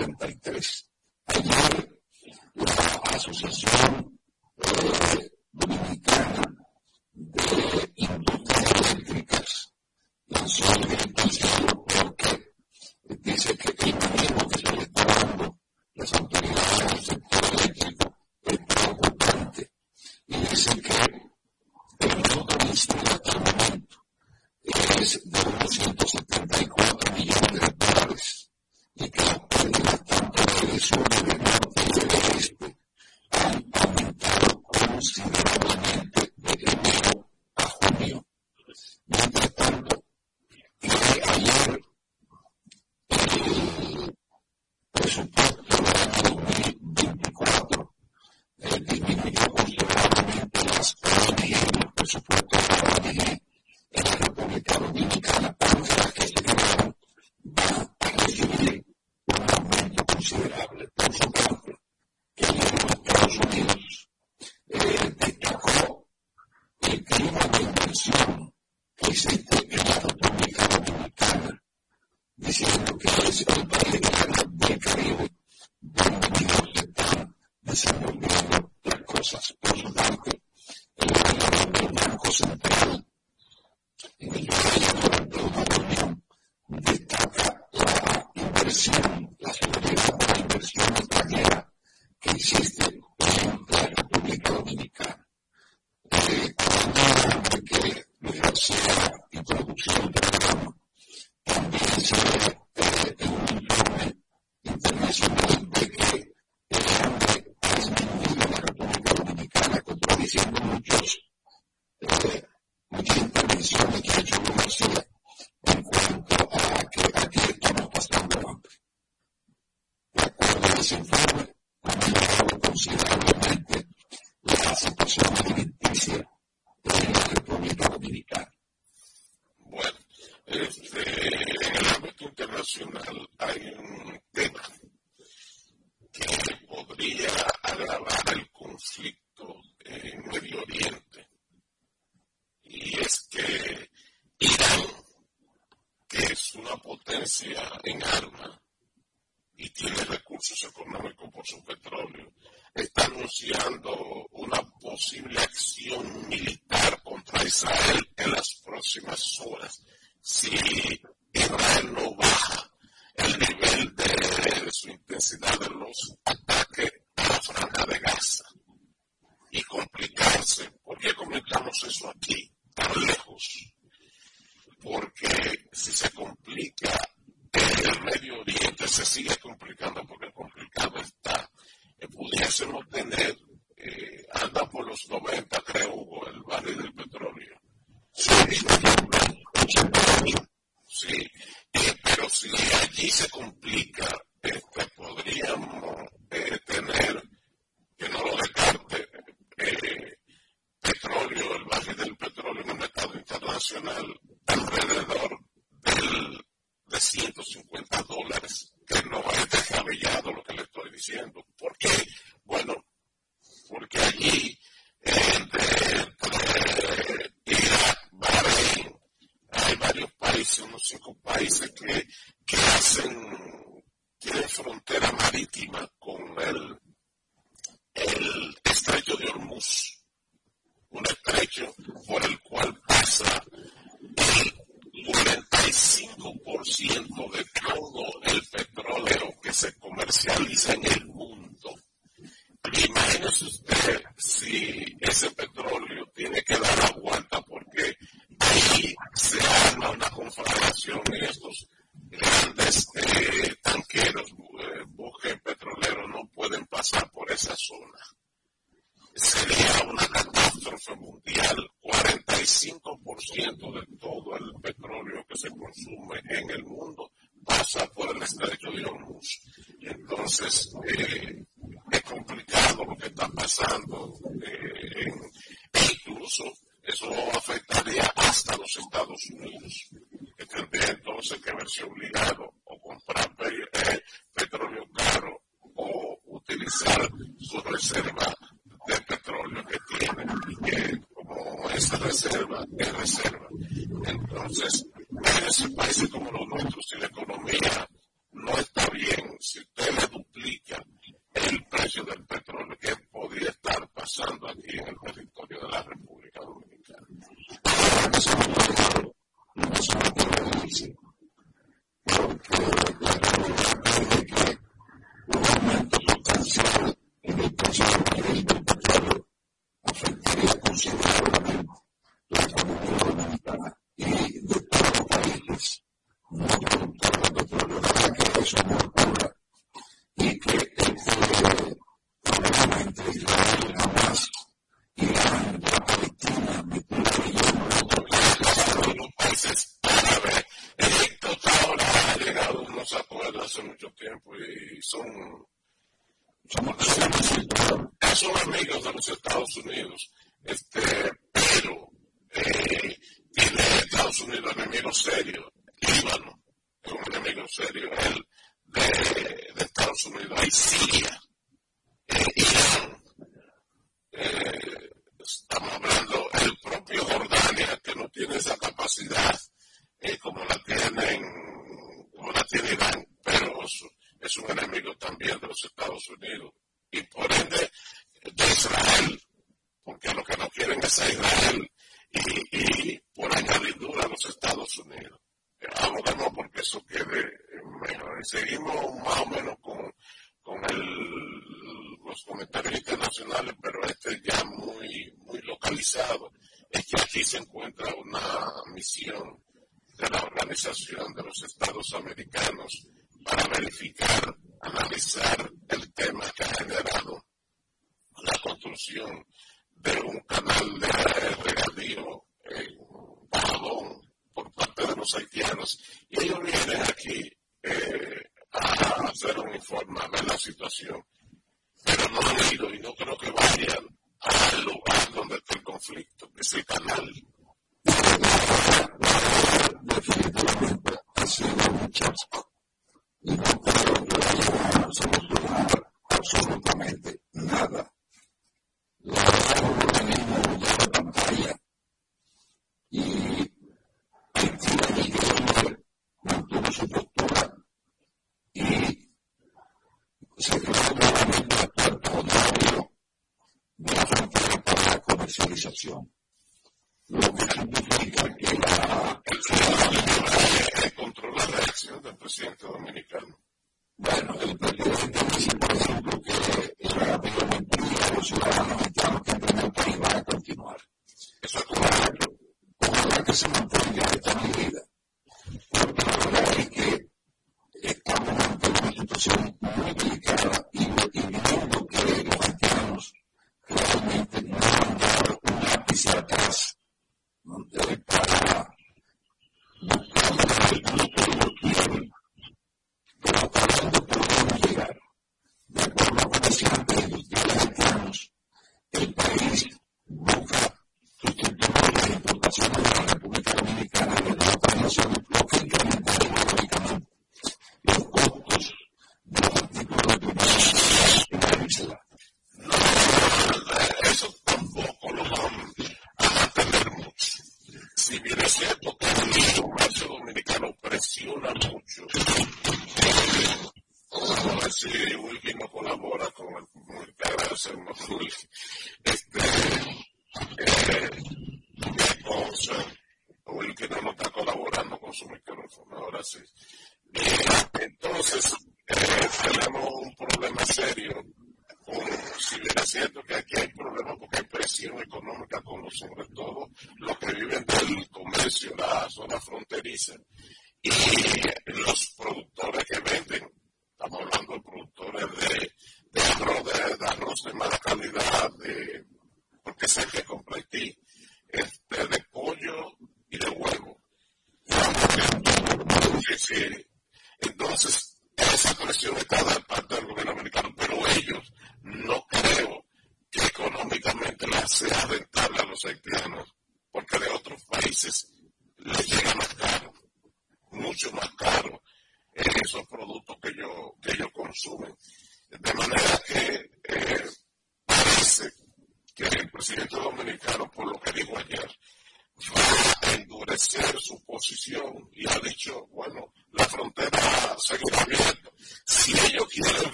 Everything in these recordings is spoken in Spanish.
59,63. Por el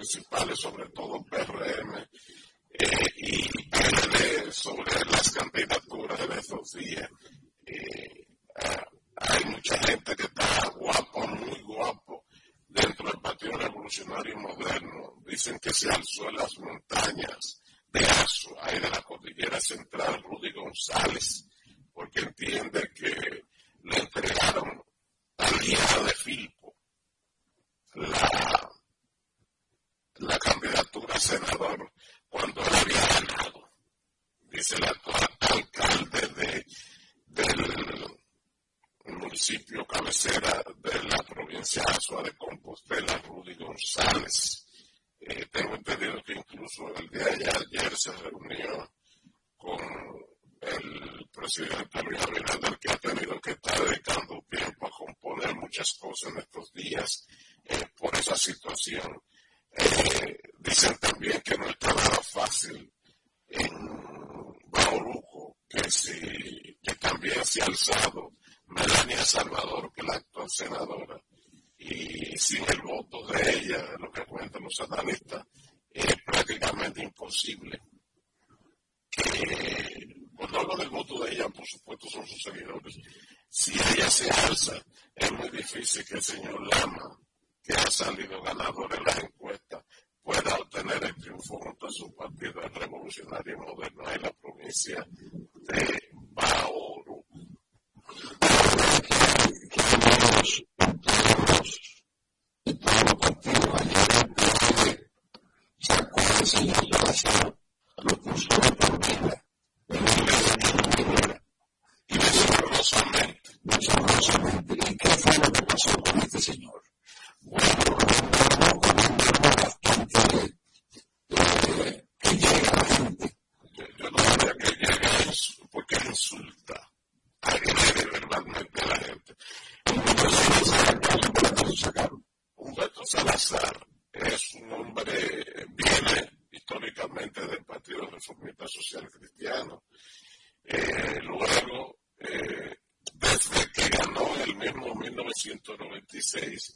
principales, sobre todo PRM eh, y Face.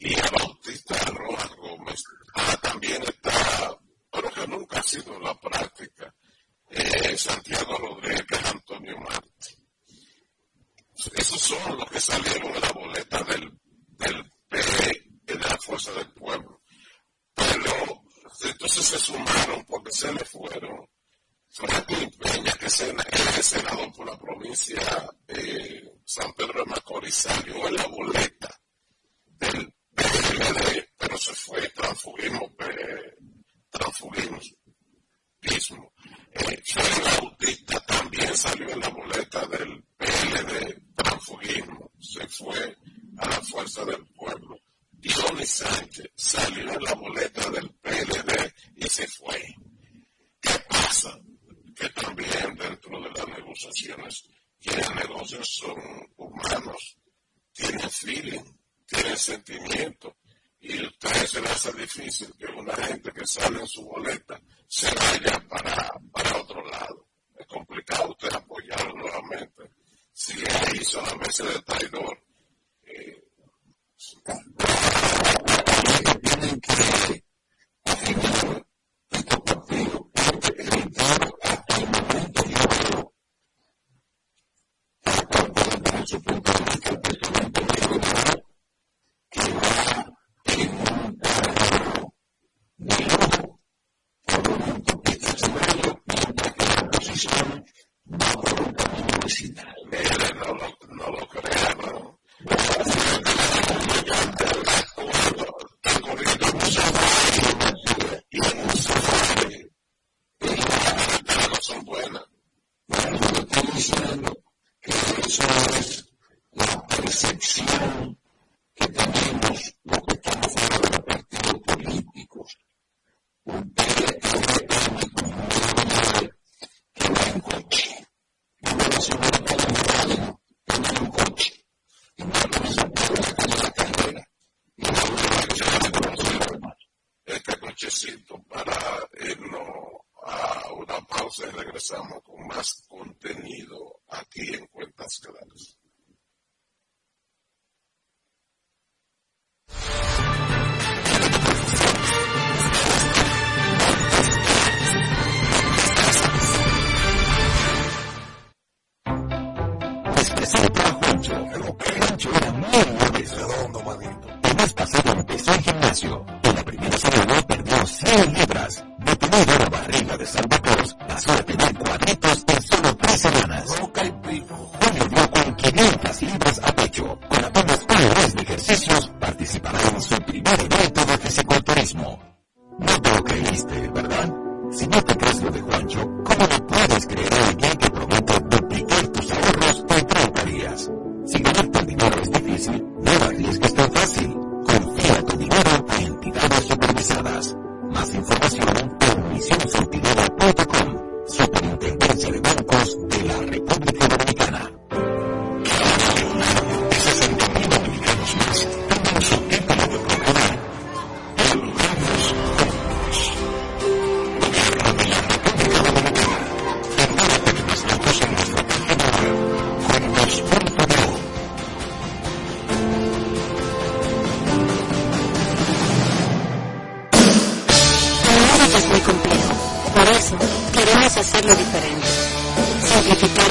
Detenido la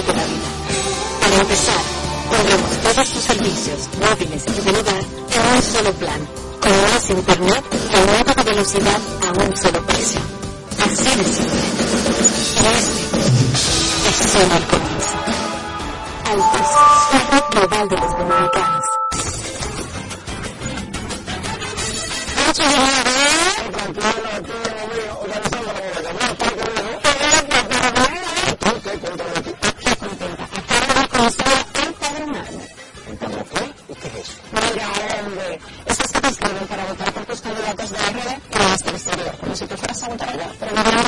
Para empezar, pondremos todos tus servicios, móviles y en un solo plan, con más internet y velocidad a un solo precio. Así de simple. Este es solo el comienzo. Altas, la global de los dominicanos. grande. Estas que te sirven para votar por tus candidatos de la red en el exterior, como si tú fueras a votar allá, pero no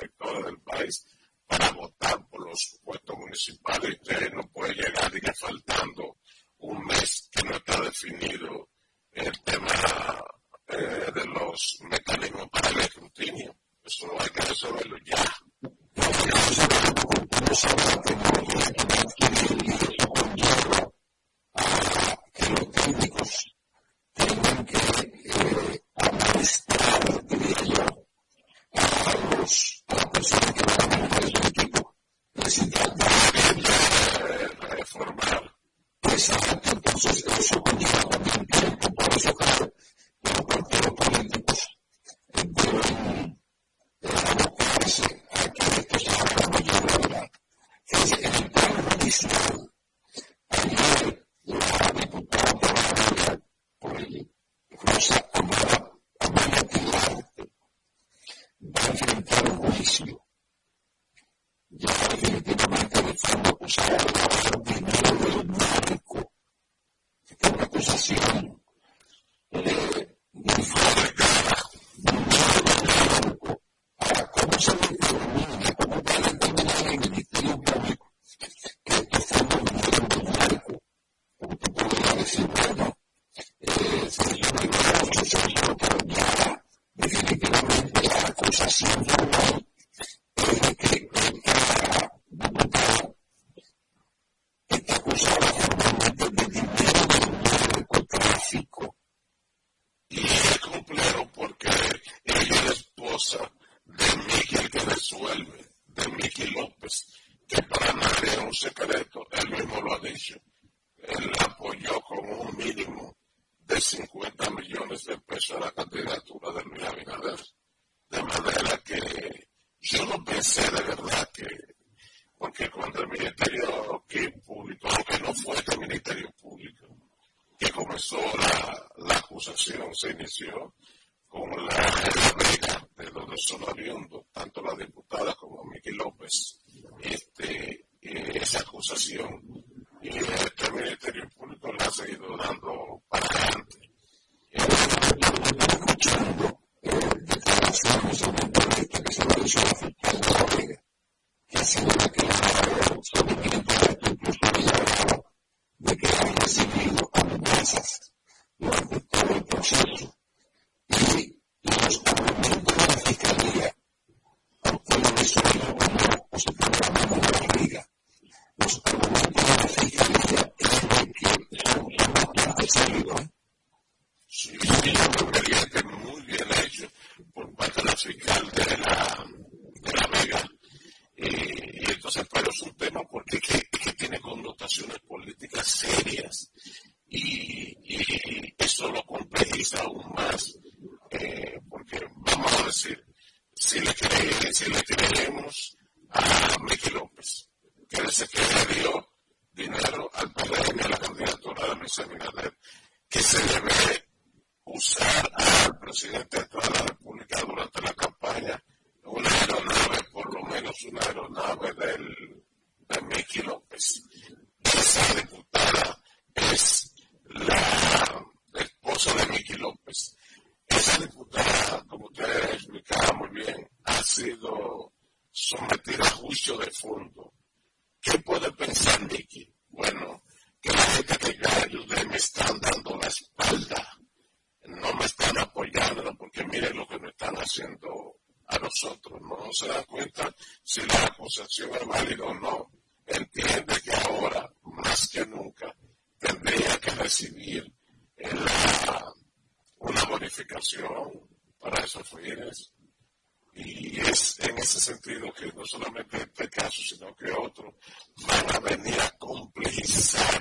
sectores del país para votar por los puestos municipales. Ya no puede llegar se inició. haciendo a nosotros, no se da cuenta si la acusación es válida o no. Entiende que ahora, más que nunca, tendría que recibir la, una bonificación para esos fines. Y es en ese sentido que no solamente este caso, sino que otros van a venir a complejizar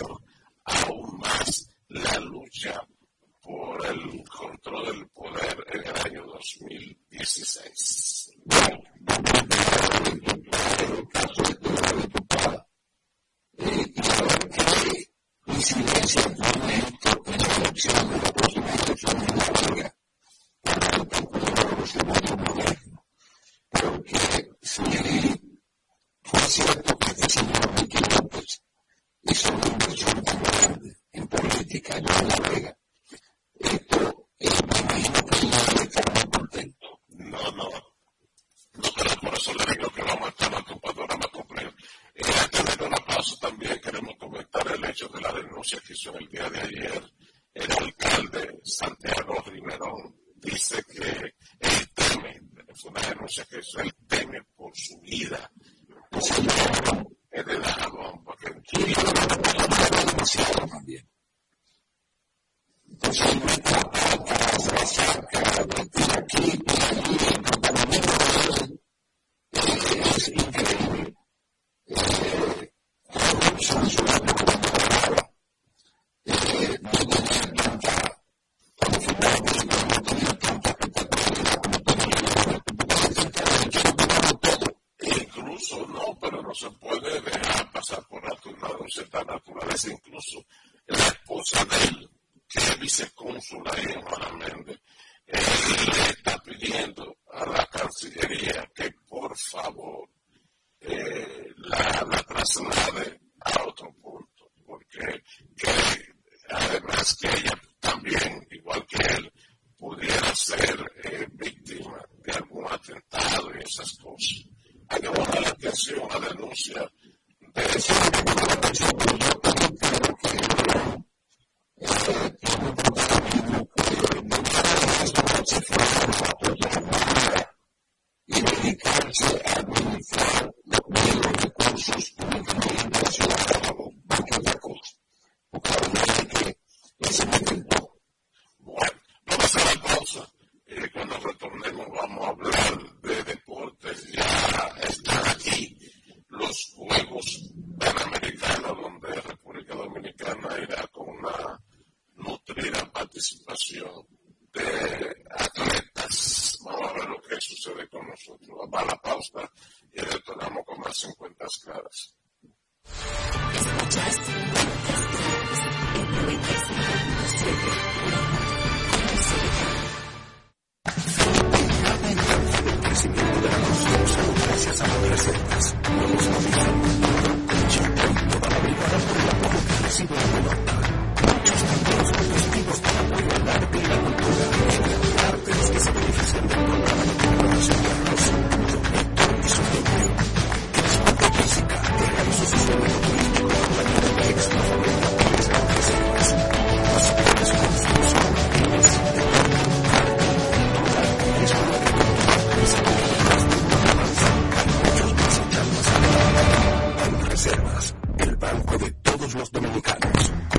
dominicanos.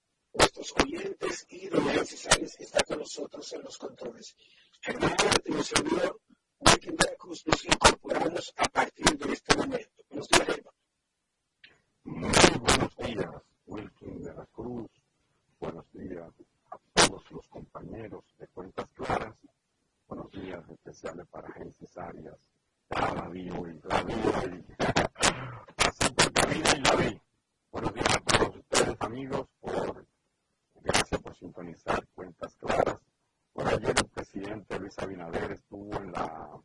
nuestros oyentes y Dorian Cesares está con nosotros en los controles. Hernán y un servidor, Martín de la Cruz, nos incorporamos a partir de este momento. Buenos días, Herman. Muy buenos días, Wilkin de la Cruz. Buenos días a todos los compañeros de Cuentas Claras. Buenos días especiales para Gensis Arias, para Dio y la vida y así porque vida y la vi. Buenos días a todos ustedes, amigos, por gracias por sintonizar Cuentas Claras. Por ayer el presidente Luis Abinader estuvo en la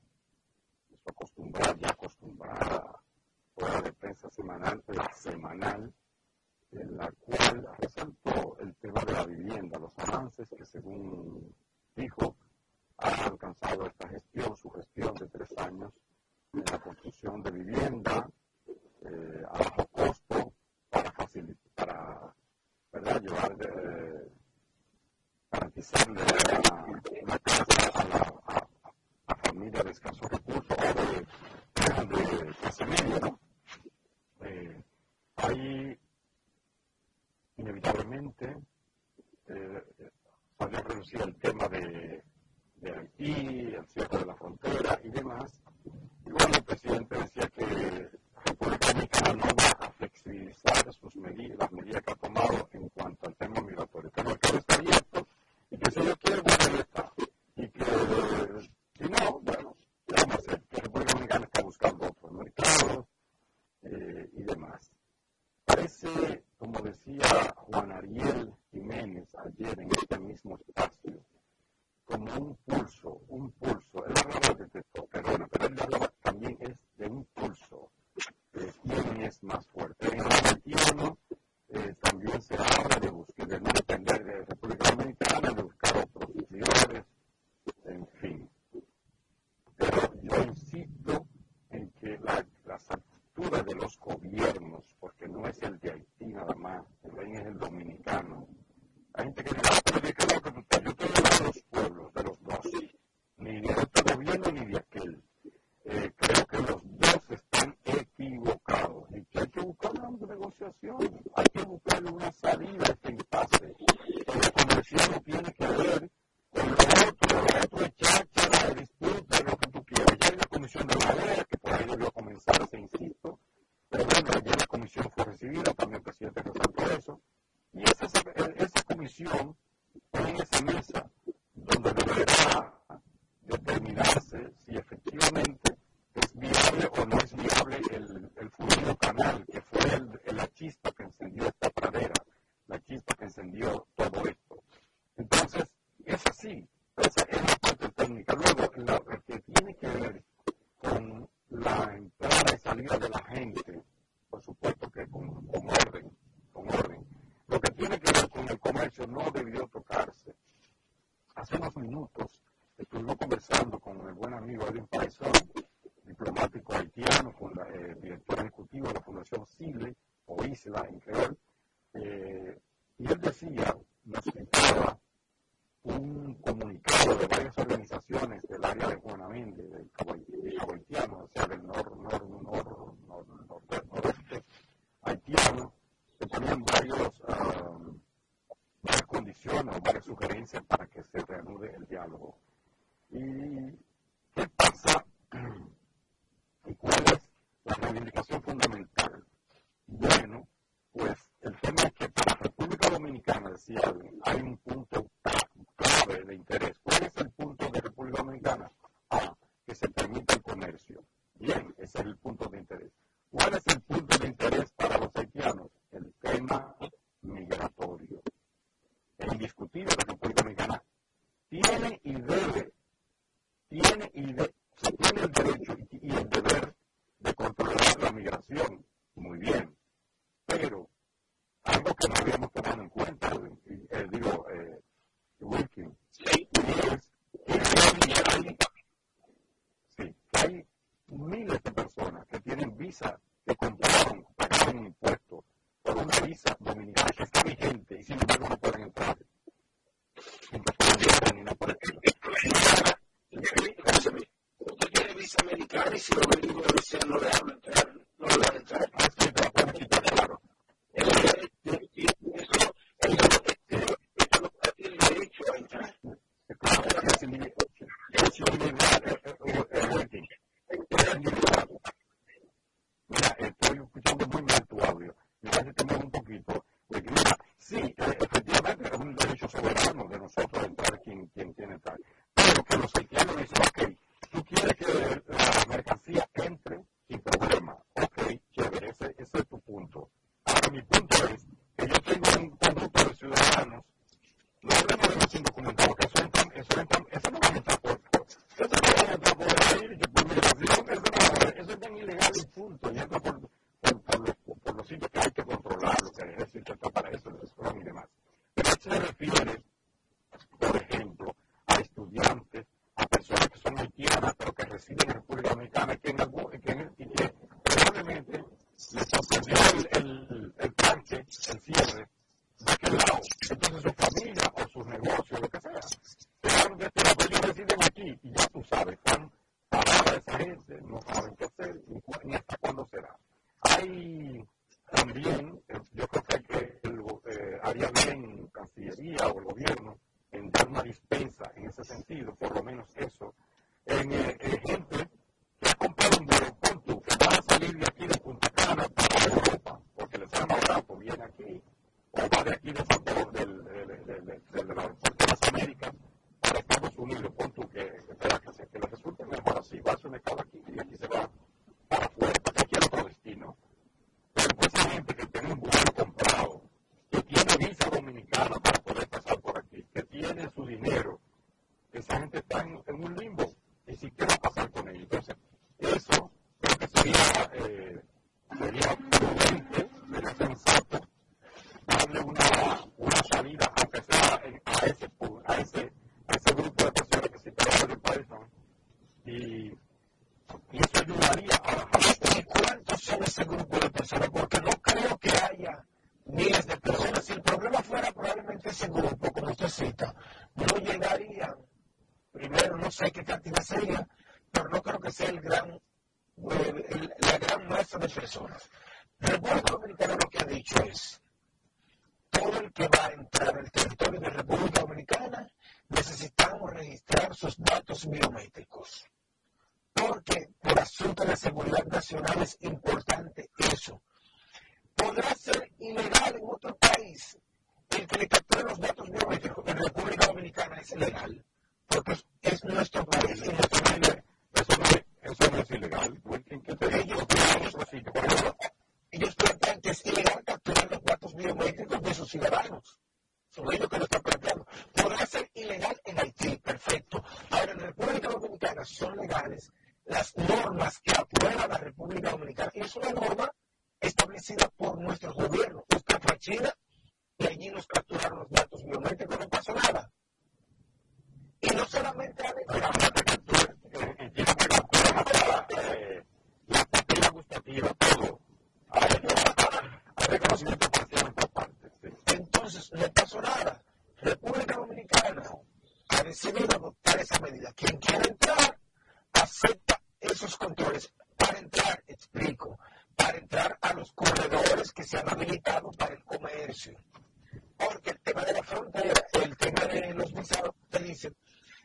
su acostumbrada, ya acostumbrada, fuera de prensa semanal, la semanal, en la cual resaltó el tema de la vivienda, los avances que según dijo ha alcanzado esta gestión, su gestión de tres años en la construcción de vivienda eh, a bajo costo para facilitar, para llevar, eh, garantizarle una, casa a, la, a, familias de escasos recursos o de, clase media, ¿no? Eh, inevitablemente eh, salió el tema de de Haití, el cierre de la frontera y demás. Bueno, el presidente decía que República Dominicana no va a flexibilizar sus medidas, las medidas que ha tomado en cuanto al tema migratorio, que el mercado está abierto y que si ellos quieren, bueno, está. Y que si no, bueno, ¿qué vamos a hacer? Que República Dominicana está buscando otros mercados y demás. Parece, como decía Juan Ariel Jiménez ayer en este mismo espacio, como un pulso, un pulso. Él hablaba de testosterona, pero él hablaba también es de un pulso. ¿Quién es más fuerte? En el 21 eh, también se habla de, buscar, de no depender de República Dominicana, de buscar otros líderes, en fin. Pero yo insisto en que la, las actitudes de los gobiernos, porque no es el de Haití nada más, también es el dominicano, hay gente que dice, ah, pero ¿qué es lo que estás? Yo estoy de los pueblos, de los dos, ni de este gobierno ni de aquel. Eh, creo que los dos están equivocados y que hay que buscar una negociación, hay que buscar una salida a este impasse. La conversión no tiene que ver con lo otro, lo otro es cháchara, disputa, lo que tú quieras. Ya hay la comisión de la OEA, que por ahí debió comenzarse, insisto, pero bueno, ayer la comisión fue recibida, también el presidente resaltó eso. Y esa, esa comisión en esa mesa donde deberá determinarse si efectivamente viable o no es viable el, el fluido canal, que fue el, la chispa que encendió esta pradera, la chispa que encendió todo esto. Entonces, es así, esa es la parte técnica. Luego, la, que tiene que ver con la entrada y salida de la gente, por supuesto que con, con orden, con orden lo que tiene que ver con el comercio no debió tocarse. Hace unos minutos estuvimos conversando con el buen amigo Edwin Paisón, diplomático haitiano, eh, director ejecutivo de la Fundación Sile, o Isla en creol, eh, y él decía, nos citaba un comunicado de varias organizaciones del área de Juanamende, del haitiano, o sea, del nor, nor, nor, nordeste haitiano, que ponían varios, um, varias condiciones o varias sugerencias para que se reanude el diálogo. ¿Y qué pasa? ¿Y cuál es la reivindicación fundamental? Bueno, pues el tema es que para la República Dominicana, decía hay un punto clave de interés. ¿Cuál es el punto de República Dominicana? Ah, que se permita el comercio. Bien, ese es el punto de interés. ¿Cuál es el punto de interés para los haitianos? El tema migratorio. Es indiscutible la República Dominicana tiene y debe, tiene y de, se tiene el derecho y, el deber de controlar la migración. Muy bien. Pero algo que no habíamos tomado en cuenta, eh, digo, eh, Wilkin, es que hay, sí, que hay miles de personas que tienen visa, que compraron, pagaron impuestos por una visa dominicana que está vigente y sin embargo no pueden entrar. Entonces, ni nada por el Usted tiene visa americana y si lo venimos de Rusia no la gran masa de personas. República Dominicana lo que ha dicho es, todo el que va a entrar al territorio de República Dominicana necesitamos registrar sus datos biométricos. Porque por asunto de seguridad nacional es importante eso podrá ser ilegal en otro país el que le capture los datos biométricos en República Dominicana es ilegal, porque es nuestro país y nuestro país. Eso no, es, ilegal. Ellos, plantean que es ilegal capturar los datos biométricos de sus ciudadanos. Son ellos que lo están planteando. Podrá ser ilegal en Haití, perfecto. Ahora, en República Dominicana son legales las normas que aprueba la República Dominicana. Es una norma establecida por nuestro gobierno. Usted fue a China y allí nos capturaron los datos biométricos, no pasó nada. Y no solamente a la frontera, el tema de los visados, te dicen,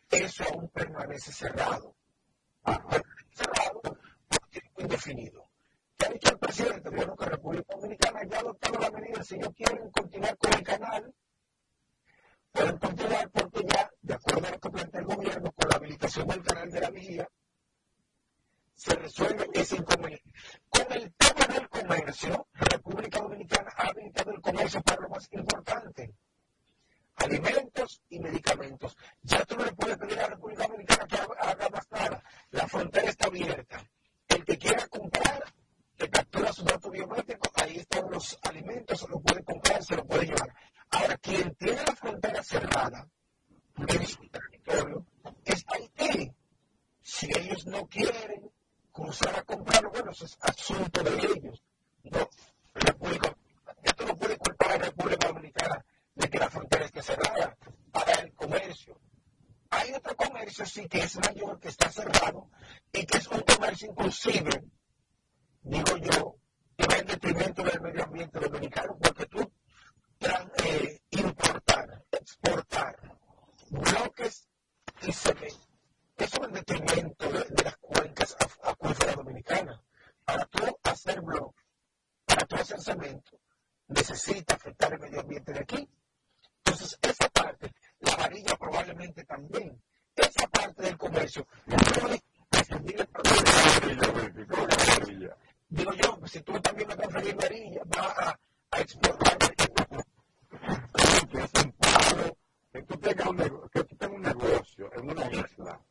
eso aún permanece cerrado. Cerrado por tiempo indefinido. ¿Qué ha dicho el presidente? Bueno, que República Dominicana ya ha adoptado la medida. Si ellos quieren continuar con el canal, pueden continuar porque ya, de acuerdo a lo que plantea el gobierno, con la habilitación del canal de la vía, se resuelve ese inconveniente. Con el tema del comercio, República Dominicana ha habilitado el comercio para lo más importante. Alimentos y medicamentos. Ya tú no le puedes pedir a la República Dominicana que haga más nada. La frontera está abierta. El que quiera comprar, que captura su dato biométrico, ahí están los alimentos, se lo puede comprar, se lo puede llevar. Ahora, quien tiene la frontera cerrada en su territorio es Haití. Si ellos no quieren cruzar a comprarlo, bueno, eso es asunto de ellos. No, República, esto no puede culpar a la República Dominicana de que la frontera esté cerrada para el comercio. Hay otro comercio, sí, que es mayor, que está cerrado y que es un comercio inclusive, digo yo, que va en detrimento del medio ambiente dominicano, porque tú eh, importar, exportar bloques y cemento eso es en detrimento de, de las cuencas acuíferas dominicanas. Para tú hacer blog, para tú hacer cemento, necesita afectar el medio ambiente de aquí. Entonces, esa parte, la varilla probablemente también, esa parte del comercio, puede el Digo yo, si tú también vas a transferir varilla, vas a, a exportar que es un pago, que tú tengas un, que tú tengas un negocio en una isla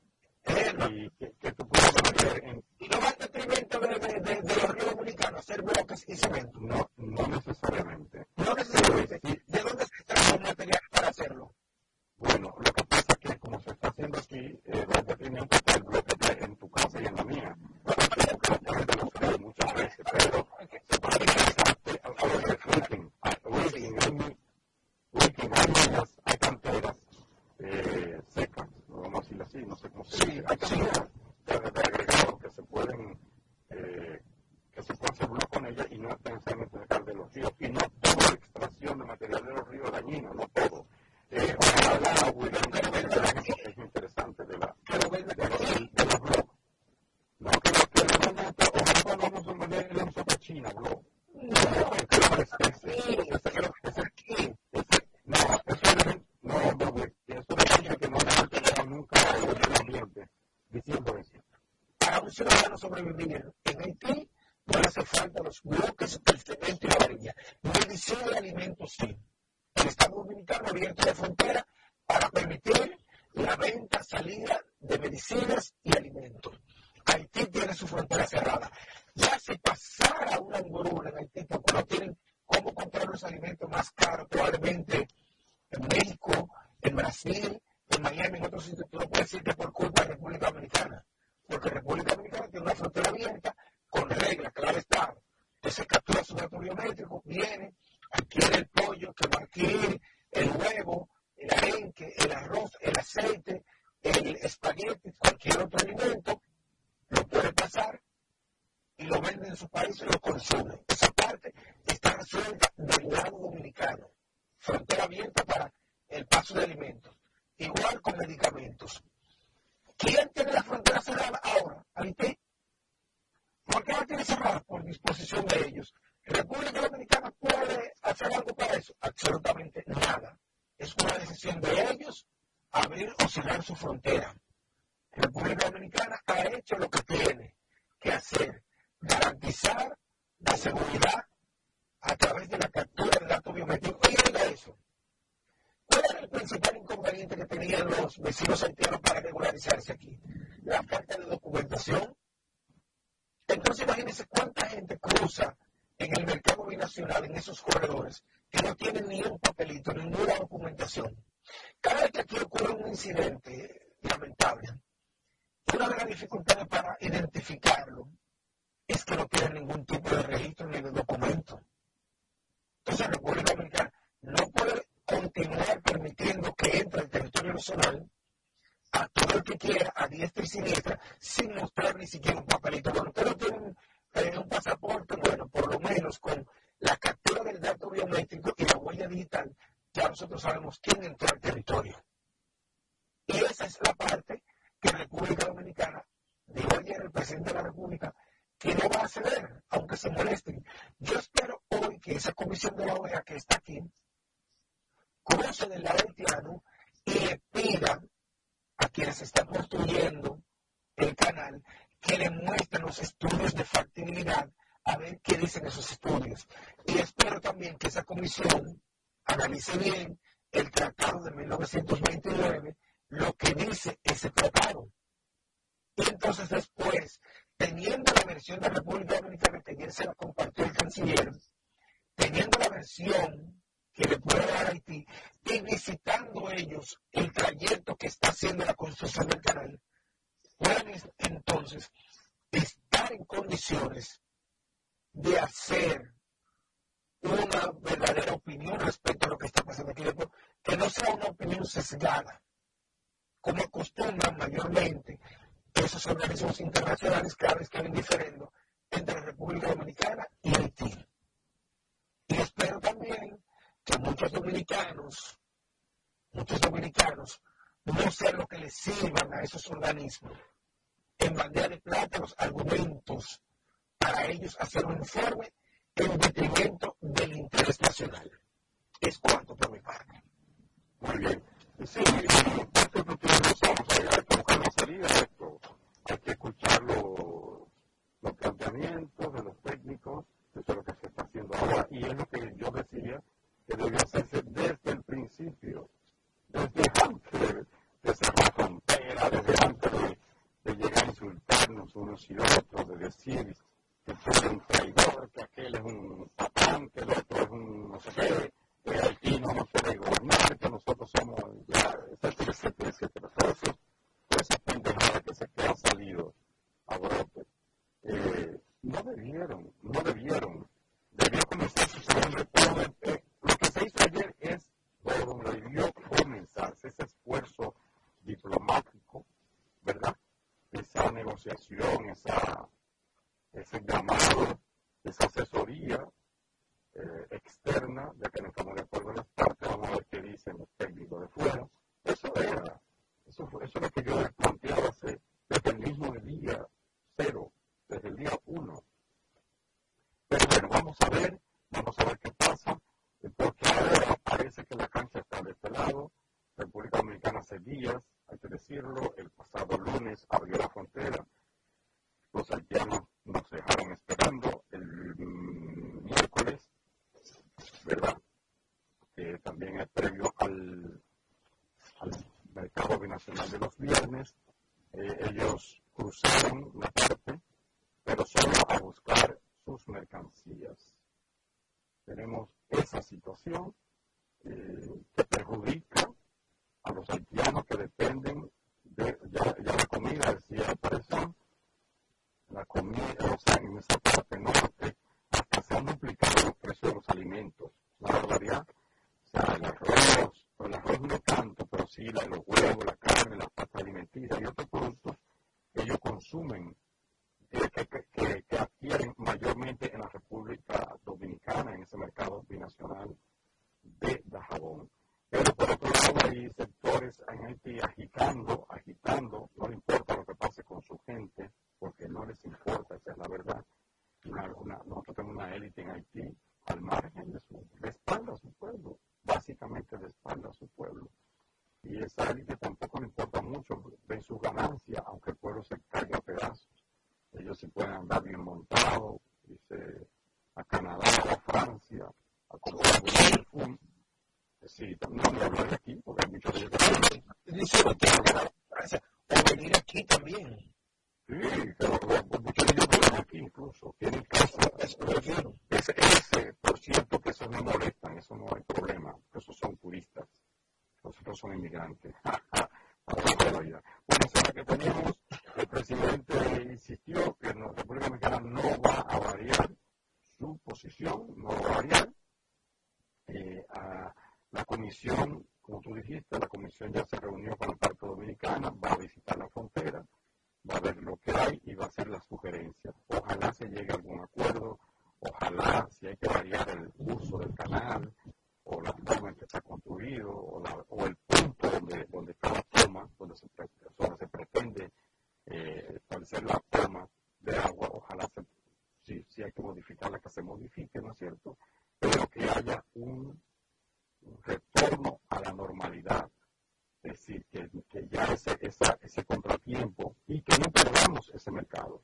y que, que tú puedas vender en... ¿Y no va en detrimento de, de, de, de los ríos dominicanos hacer bloques y cemento? No, no necesariamente. No necesariamente. ¿De dónde un material para hacerlo. Bueno, lo que pasa es que como se está haciendo aquí, eh, va a depender de en tu casa y en la mía. Muchas veces, pero se puede pensarte a lo de fracking, a fracking, a fracking, a minas, a canteras eh, secas, vamos a decirlo así, no sé cómo se dice, a canteras de agregado que se pueden... Eh, que se conservó con ella y no está en sangre sacar de los ríos. Y no toda la extracción de material de los ríos dañinos, no todo. Eh, ahora, es interesante de la, Thank you. interesting uniforme en detrimento del interés nacional. Es cuanto por mi parte. Muy bien. Sí, asociación, esa, ese llamado binacional de los viernes. Eh, ellos cruzaron la parte, pero solo a buscar sus mercancías. Tenemos esa situación eh, que perjudica a los haitianos que dependen de, ya, la comida, decía Apareción, la comida, o sea, en esa parte norte, hasta se han duplicado los precios de los alimentos. La barbaridad. O sea, el arroz, el arroz no tanto, pero sí los huevos, la carne, la pasta alimenticia y otros productos que eh, que, adquieren mayormente en la República Dominicana, en ese mercado binacional de Dajabón. Pero por otro lado hay sectores en Haití agitando, agitando, no le importa lo que pase con su gente, porque no les importa, esa es la verdad. nosotros tenemos una élite en Haití al margen de su, de espalda su pueblo, básicamente de espalda su pueblo. Y esa élite tampoco le importa mucho, ven su ganancia, aunque el pueblo se caiga a pedazos. Ellos se pueden andar bien montados, dice, a Canadá, a Francia, a comprar un Sí, no me hablar de aquí, porque hay muchos de ellos que Dice que Francia, o venir aquí también. Sí, pero muchos de ellos viven aquí incluso, tienen casa. Ese, ese, por cierto, que eso no molestan, eso no hay problema, esos son turistas, nosotros son inmigrantes. Bueno, eso es lo que teníamos. El presidente insistió que la República Dominicana no va a variar su posición, no va a variar. Eh, a, la comisión, como tú dijiste, la comisión ya se reunió con la parte dominicana, va a visitar la frontera, va a ver lo que hay y va a hacer las sugerencias. Ojalá se llegue a algún acuerdo, ojalá si hay que variar el uso del canal o la forma en que está construido o, el punto donde, donde está la toma, donde se, se pretende eh, establecer la toma de agua, ojalá se, si, si hay que modificarla, que se modifique, ¿no es cierto? Pero que haya un retorno a la normalidad. Es decir, que, ya ese, ese contratiempo y que no perdamos ese mercado.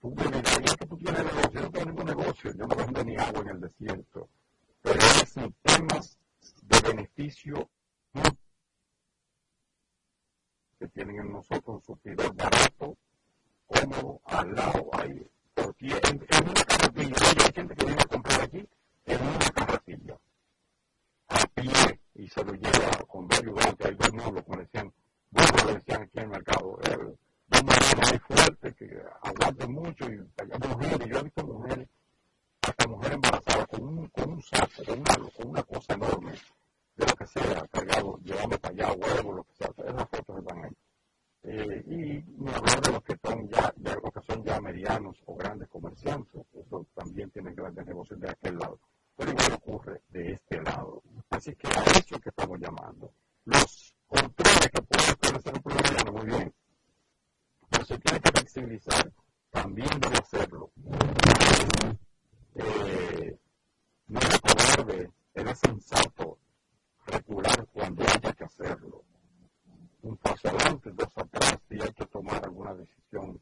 Tú me dirías que tú tienes negocio, yo no tengo ningún negocio, yo no vendo ni agua en el desierto, pero es en temas de beneficio que tienen en nosotros un surtidor barato, cómodo, al lado, ahí, porque en, en una carretilla, hay gente que viene a comprar aquí en una carretilla. A pie y se lo lleva con dos ayudantes, hay dos mulos, como decían, decían aquí en el mercado, eh, dos mujeres muy que aguanten mucho y hay mujeres, yo he visto mujeres, hasta mujeres embarazadas con un, con un saco, con una, cosa enorme, de lo que sea, cargado, llevando para allá huevos, lo que sea, esas fotos están ahí. Eh, y ni hablar de los que son ya, de los que son ya medianos o grandes comerciantes, eso también tienen grandes negocios de aquel lado pero igual ocurre de este lado. Así que a eso que estamos llamando. Los controles que pueden establecer un problema, muy bien, pero se tiene que flexibilizar, también debe hacerlo. Eh, no es cobarde, es sensato recular cuando haya que hacerlo. Un paso adelante, dos atrás, si hay que tomar alguna decisión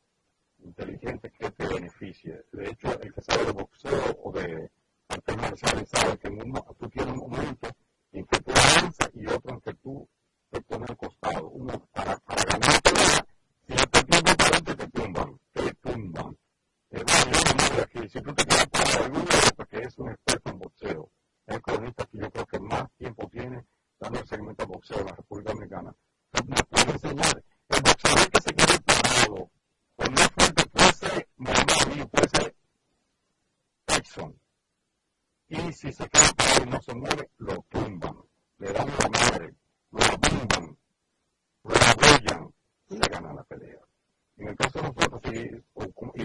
inteligente que te beneficie. De hecho, el que sabe de boxeo o de artes marciales sabe que en un, tú tienes un momento en que tú avanzas y otro en que tú te pones al costado. Uno, para, ganar pelea, si ya te tumban te tumban, te tumban. Bueno, yo aquí, si tú te quedas para alguno, porque es un experto en boxeo, es el cronista que yo creo que más tiempo tiene dando el segmento de boxeo en la República Dominicana. Me puede enseñar. El boxeador que se quede parado, con más fuerte puede ser Muhammad puede ser Tyson y si se queda y no se mueve, lo tumban, le dan la madre, lo abundan, lo arrollan y le ganan la pelea. En el caso de nosotros, y, y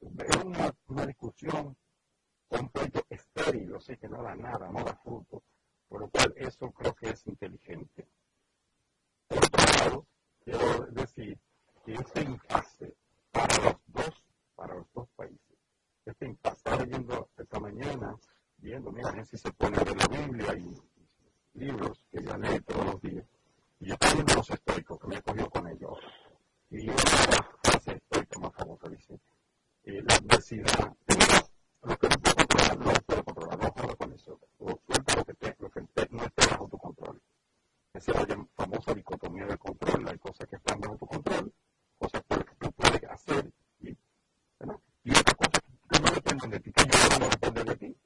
es una, una discusión con pleito estéril, o que no da nada, no da fruto, por lo cual eso creo que es inteligente. Por otro lado, quiero decir que este impasse para los dos, para los dos países, este impasse, estaba leyendo esta mañana, viendo, mira, a si se pone de la Biblia y libros que ya lee todos los días, y yo estoy viendo los estoicos que me he con ellos, y una ah, de las frases estoicas más famosas dice, eh, la adversidad. Lo que no puedo controlar, no puedo controlar, no puedo con eso. O suelta lo que, te, lo que no esté bajo tu control. Esa es la famosa dicotomía del control. Hay cosas que están bajo tu control, cosas por las que tú puedes hacer. Y, ¿no? y otras cosas que no dependen de ti, que no depende de ti.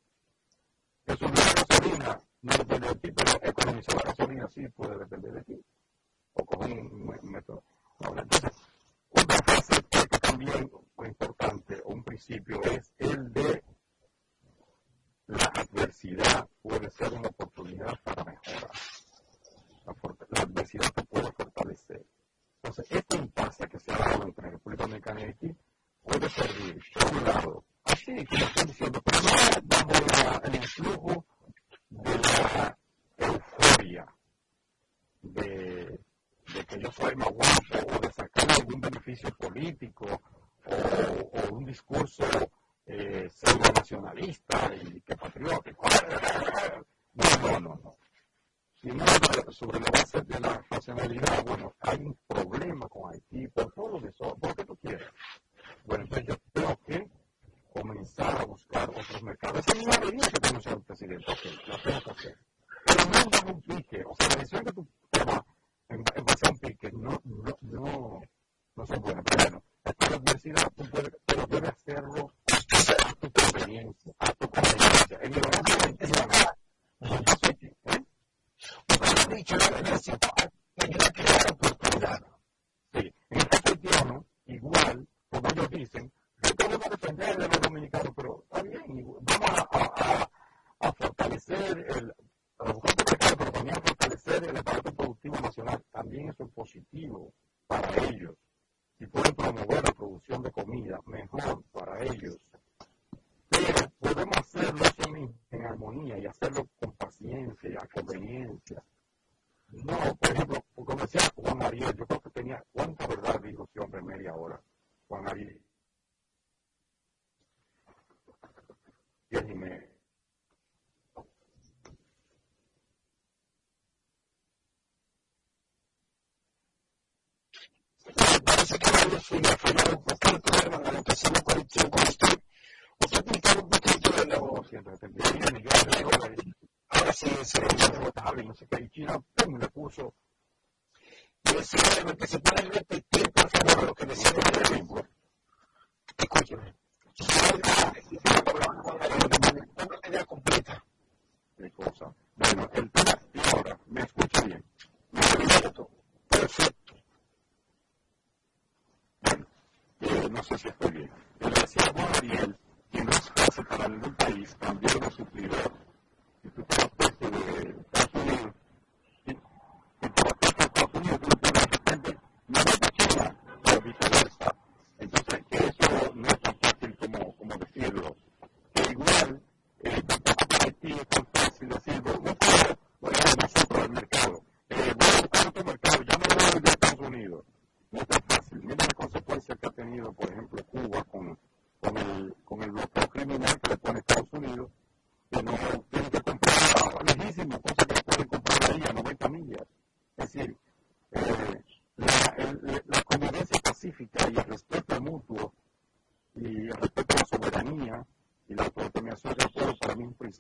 Eso no es una gasolina, no depende de ti, pero economizar la gasolina sí puede depender de ti. O con un método. Ahora, entonces, bien importante un principio es el de la adversidad puede ser una oportunidad para mejorar. La, la adversidad te puede fortalecer. Entonces, esta impasse que se ha dado entre República Dominicana y Haití puede servir, por un lado, así como están diciendo, pero no bajo el influjo de la euforia de, de que yo soy más guapo o de sacar algún beneficio político un discurso eh, pseudo nacionalista y que patriótico. No, no, no, no. Sino sobre la base de la racionalidad, bueno,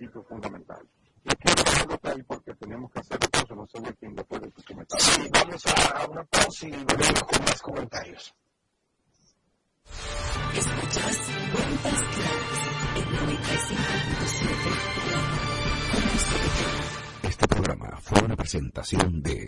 fundamental. Y quiero dejarlo ahí porque tenemos que hacer entonces, no sé quién después de tus comentarios. Sí, vamos a, una pausa y volvemos con más comentarios. Este programa fue una presentación de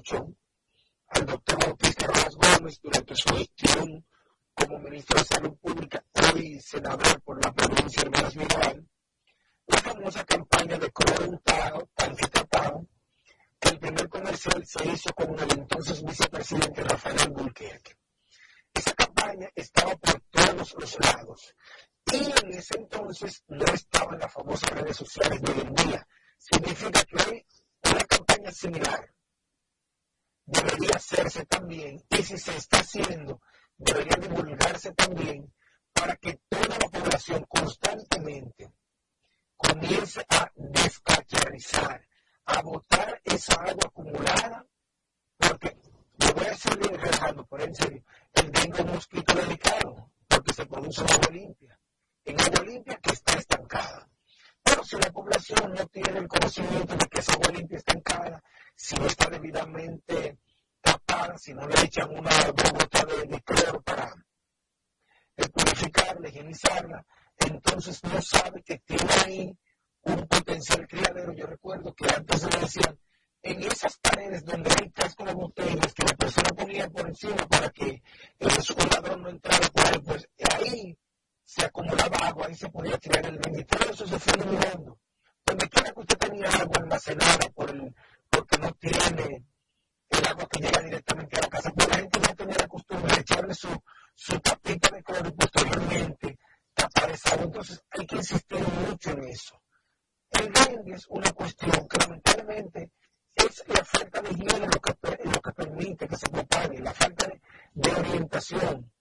mucho al doctor Bautista Rojas Gómez durante su gestión como ministro de Salud Pública, hoy senador por la provincia de Hermanas Mirabal, la famosa campaña de color untado, pancita tapado, que el primer comercial se hizo con el entonces vicepresidente Rafael Burquerque. Esa campaña estaba por todos los lados y en ese entonces no estaban las famosas redes sociales de hoy en día. Significa que hay una campaña similar debería hacerse también, y si se está haciendo, debería divulgarse también para que toda la población constantemente comience a descacharizar, a botar esa agua acumulada, porque lo voy a hacer bien relajando, en serio, el dengue mosquito delicado, porque se produce en agua limpia, en agua limpia que está estancada. Si la población no tiene el conocimiento de que esa agua limpia está encara, si no está debidamente tapada, si no le echan una bota de, de para eh, purificarla, higienizarla, entonces no sabe que tiene ahí un potencial criadero. Yo recuerdo que antes me decían, en esas paredes donde hay casco de botellas que la persona ponía por encima para que eh, el ladrón no entrara por ahí, pues ahí se acumulaba agua y se podía tirar el donde quiera eso se fue eliminando. Donde quiera que usted tenía agua almacenada por el, porque no tiene el agua que llega directamente a la casa, pues la gente no tenía la costumbre de echarle su, su tapita de cloro y posteriormente tapar esa agua. Entonces hay que insistir mucho en eso. El dengue es una cuestión que lamentablemente es la falta de higiene lo que, lo que permite que se propague, la falta de orientación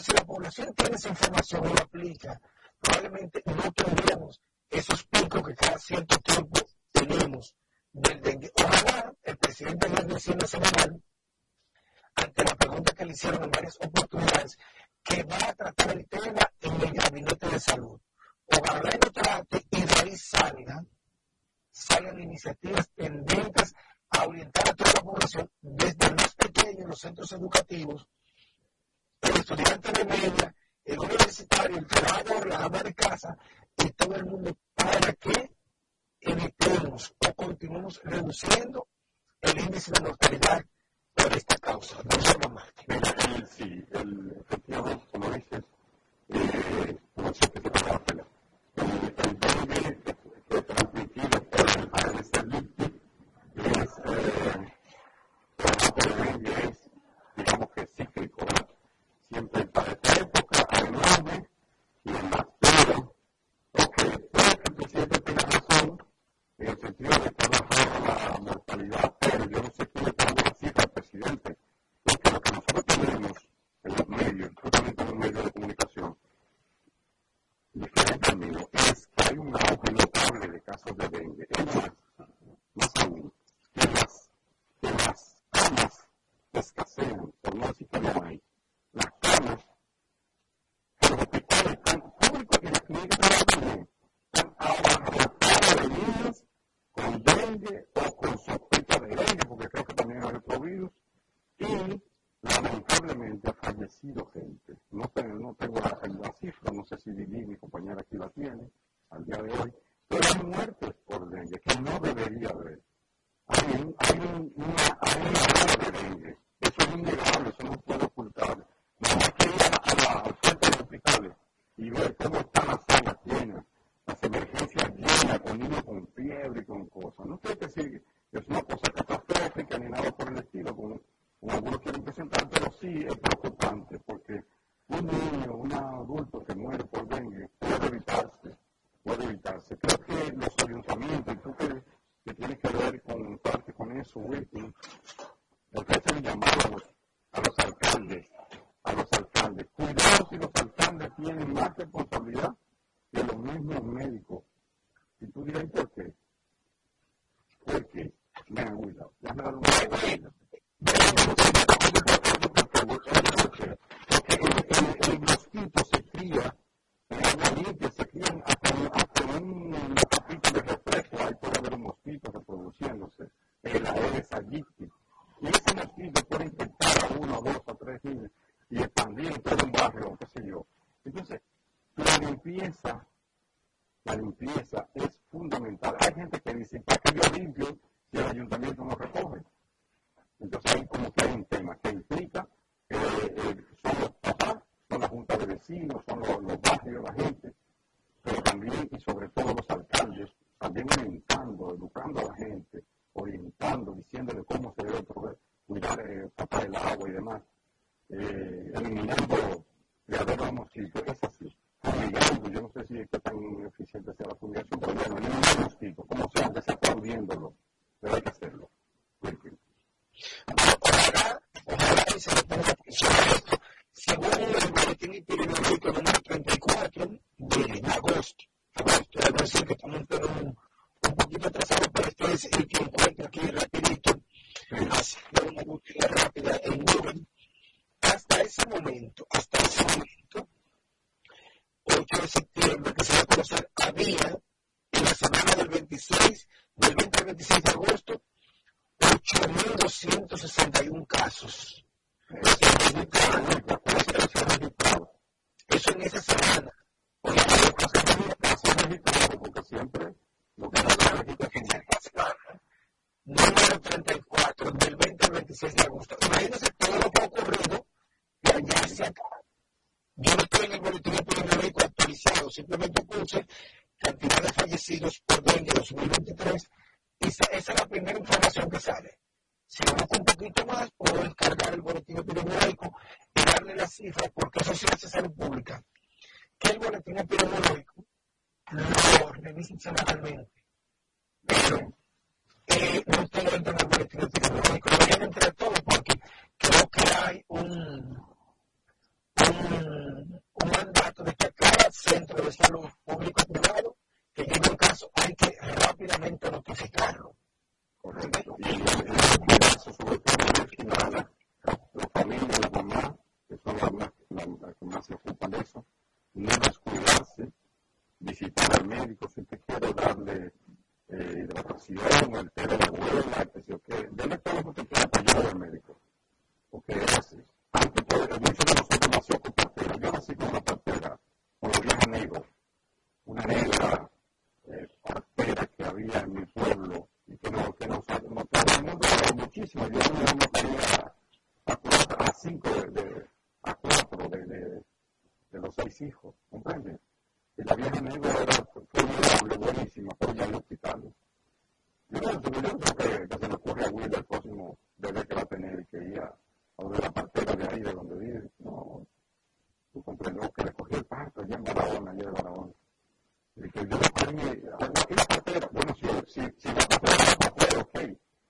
si la población tiene esa información y la aplica, probablemente no tendríamos esos picos que cada cierto tiempo tenemos del dengue. Ojalá el presidente de la Medicina Semanal, ante la pregunta que le hicieron en varias oportunidades, que va a tratar el tema en el gabinete de salud. Ojalá lo trate y de ahí salga, salgan iniciativas tendentes a orientar a toda la población, desde el más pequeño, los centros educativos, Estudiante de media, el universitario, el que va la ama de casa, y todo el mundo para que evitemos o continuemos reduciendo el índice de mortalidad por esta causa. No solo más. Sí, como dices, eh, se te. El, el, niños con fiebre y con cosas. No creo que es una amigo era, fue una doble buenísima, pero pues, ya lo quitaron. Yo, yo creo que, que se le ocurre a Will el próximo bebé que va a tener que ir a, a de la partera de ahí de donde vive. No, tú comprendió que le cogió el parto allá en Barahona, allá de Barahona. Y que yo le aquí ah, la partera. Bueno, si, si, si la partera es la partera, ok.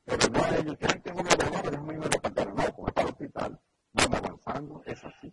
Pero no hay, yo tengo una dolor, déjame irme a la partera. No, porque está el hospital. Vamos avanzando, es así.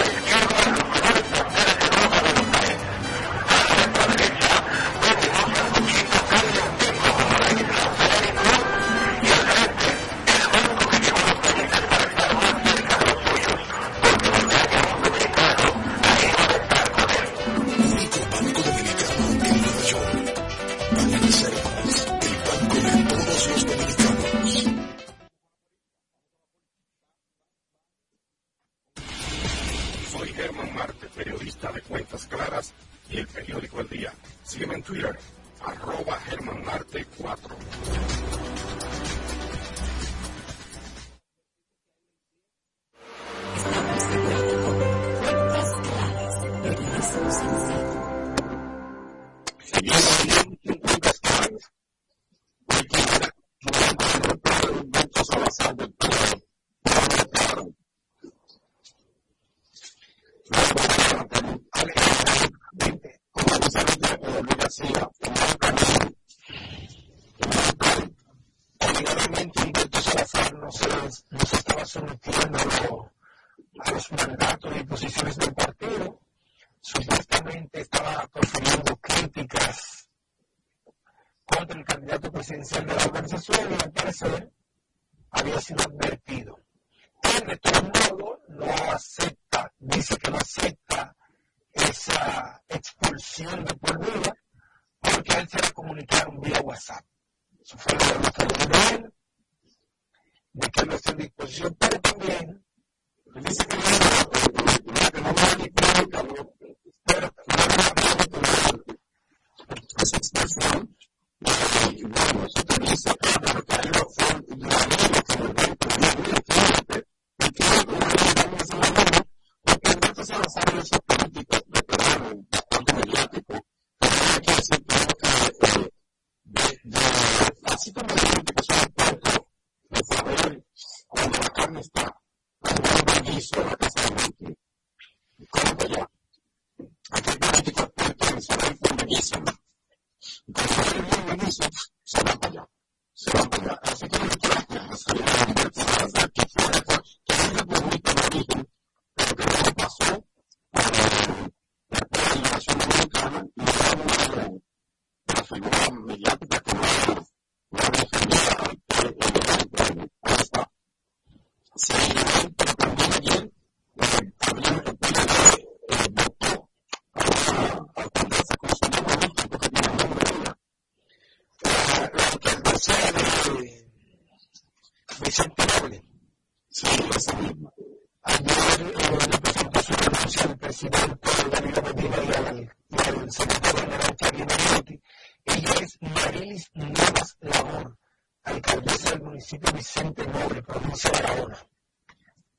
municipio Vicente Noble, provincia de Aragona.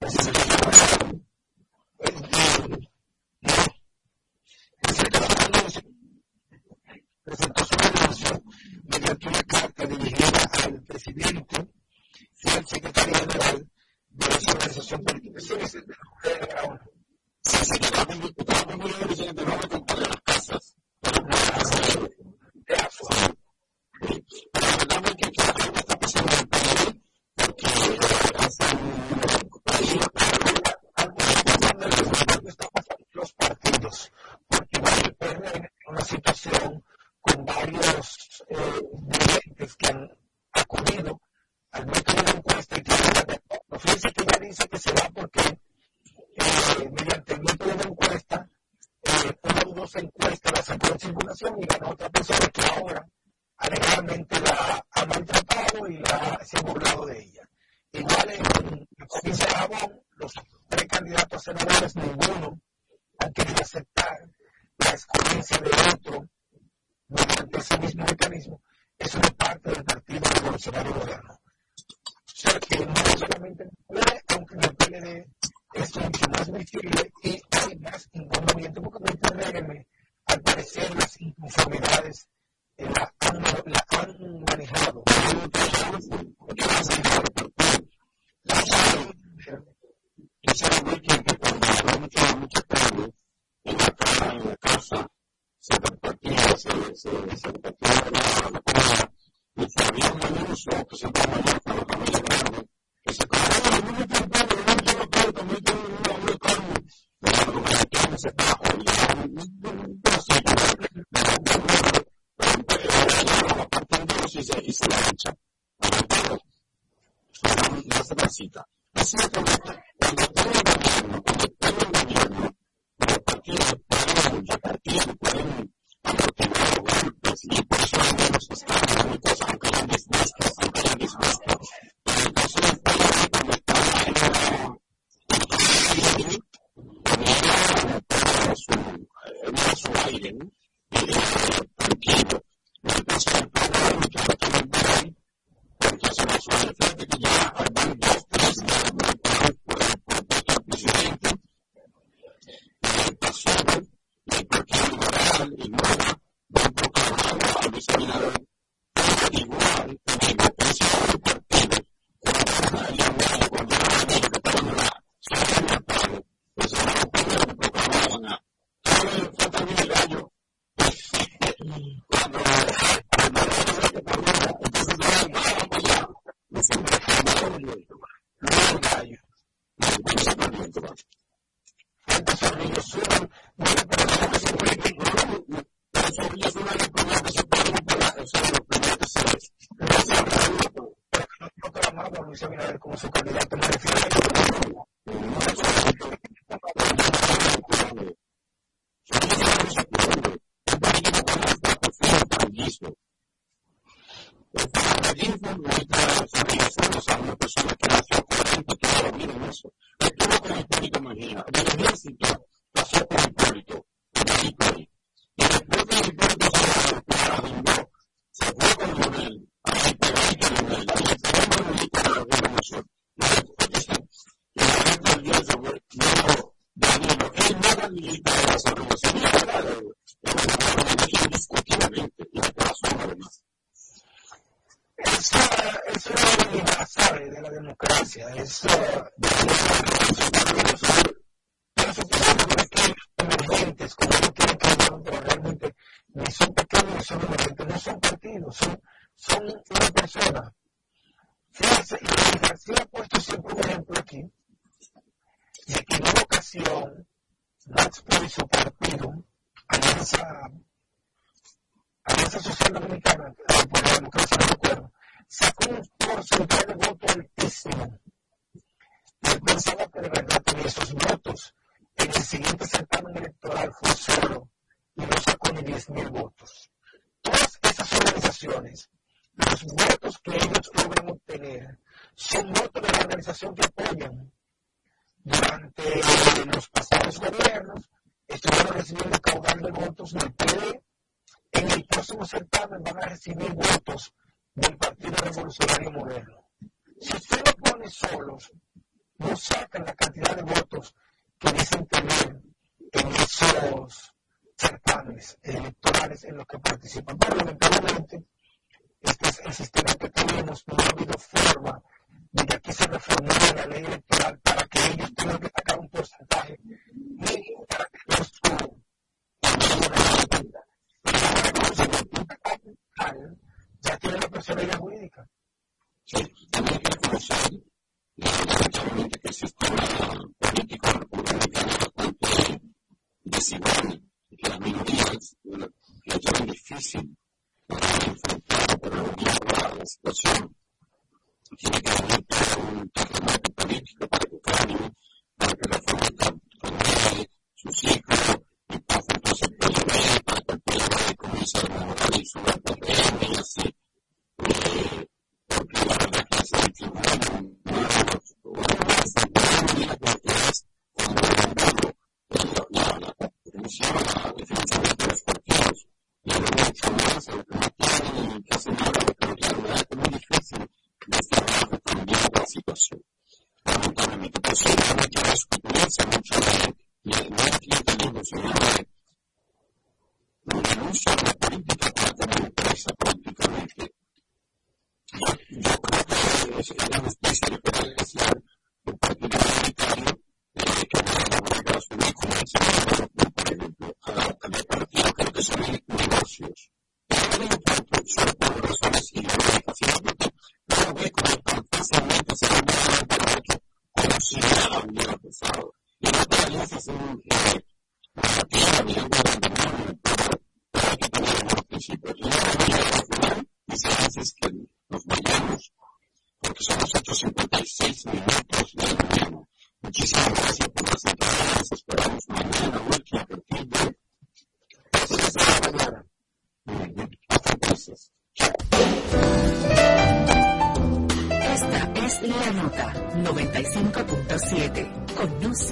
Es el presentó su renuncia mediante una carta dirigida al presidente y al secretario general de la organización política.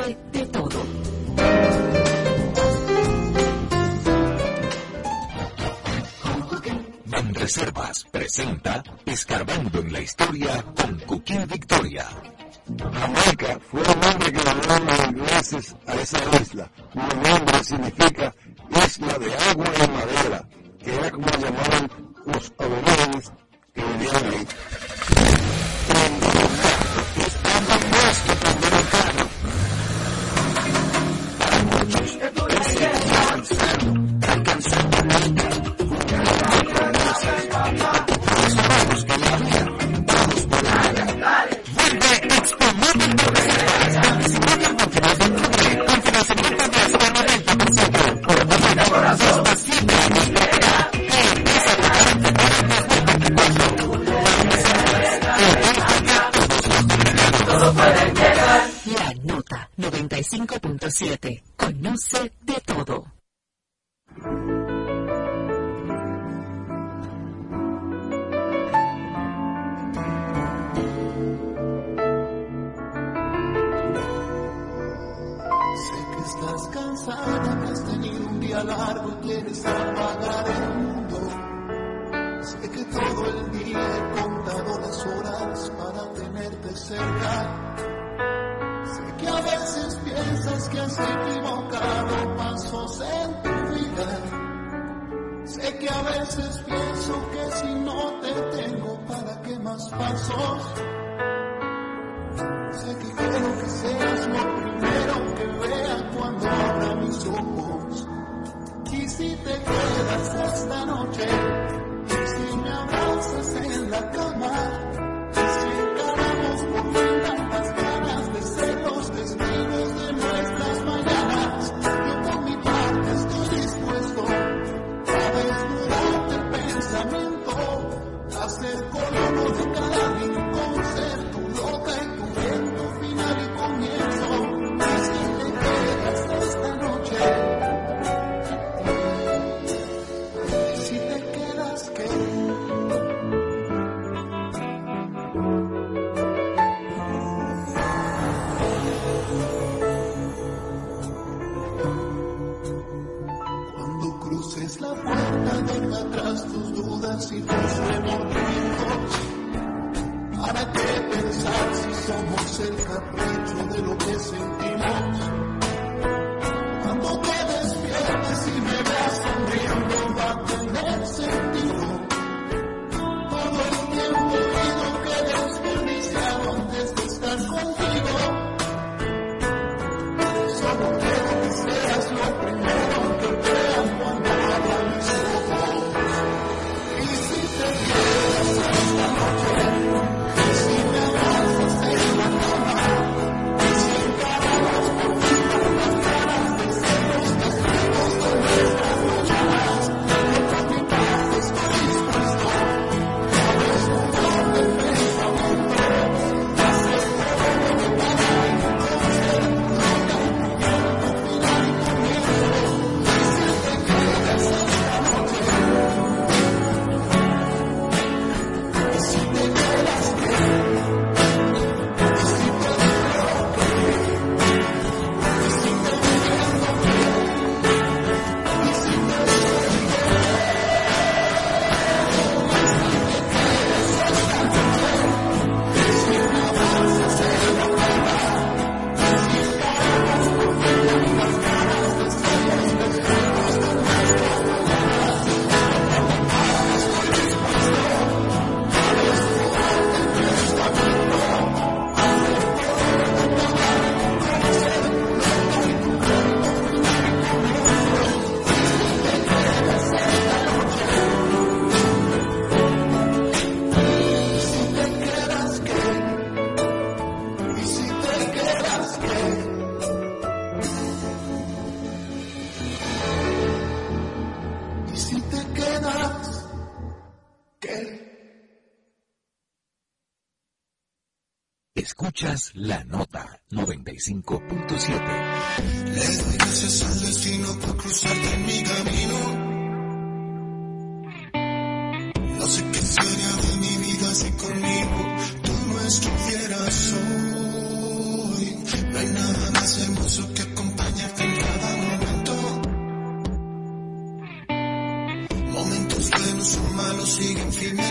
de todo. Van Reservas presenta Escarbando en la historia Escuchas la nota 95.7. Le doy gracias al destino por cruzarte en mi camino. No sé qué sería de mi vida si conmigo tú no estuvieras hoy. No hay nada más hermoso que acompañarte en cada momento. Momentos buenos o malos siguen firmes.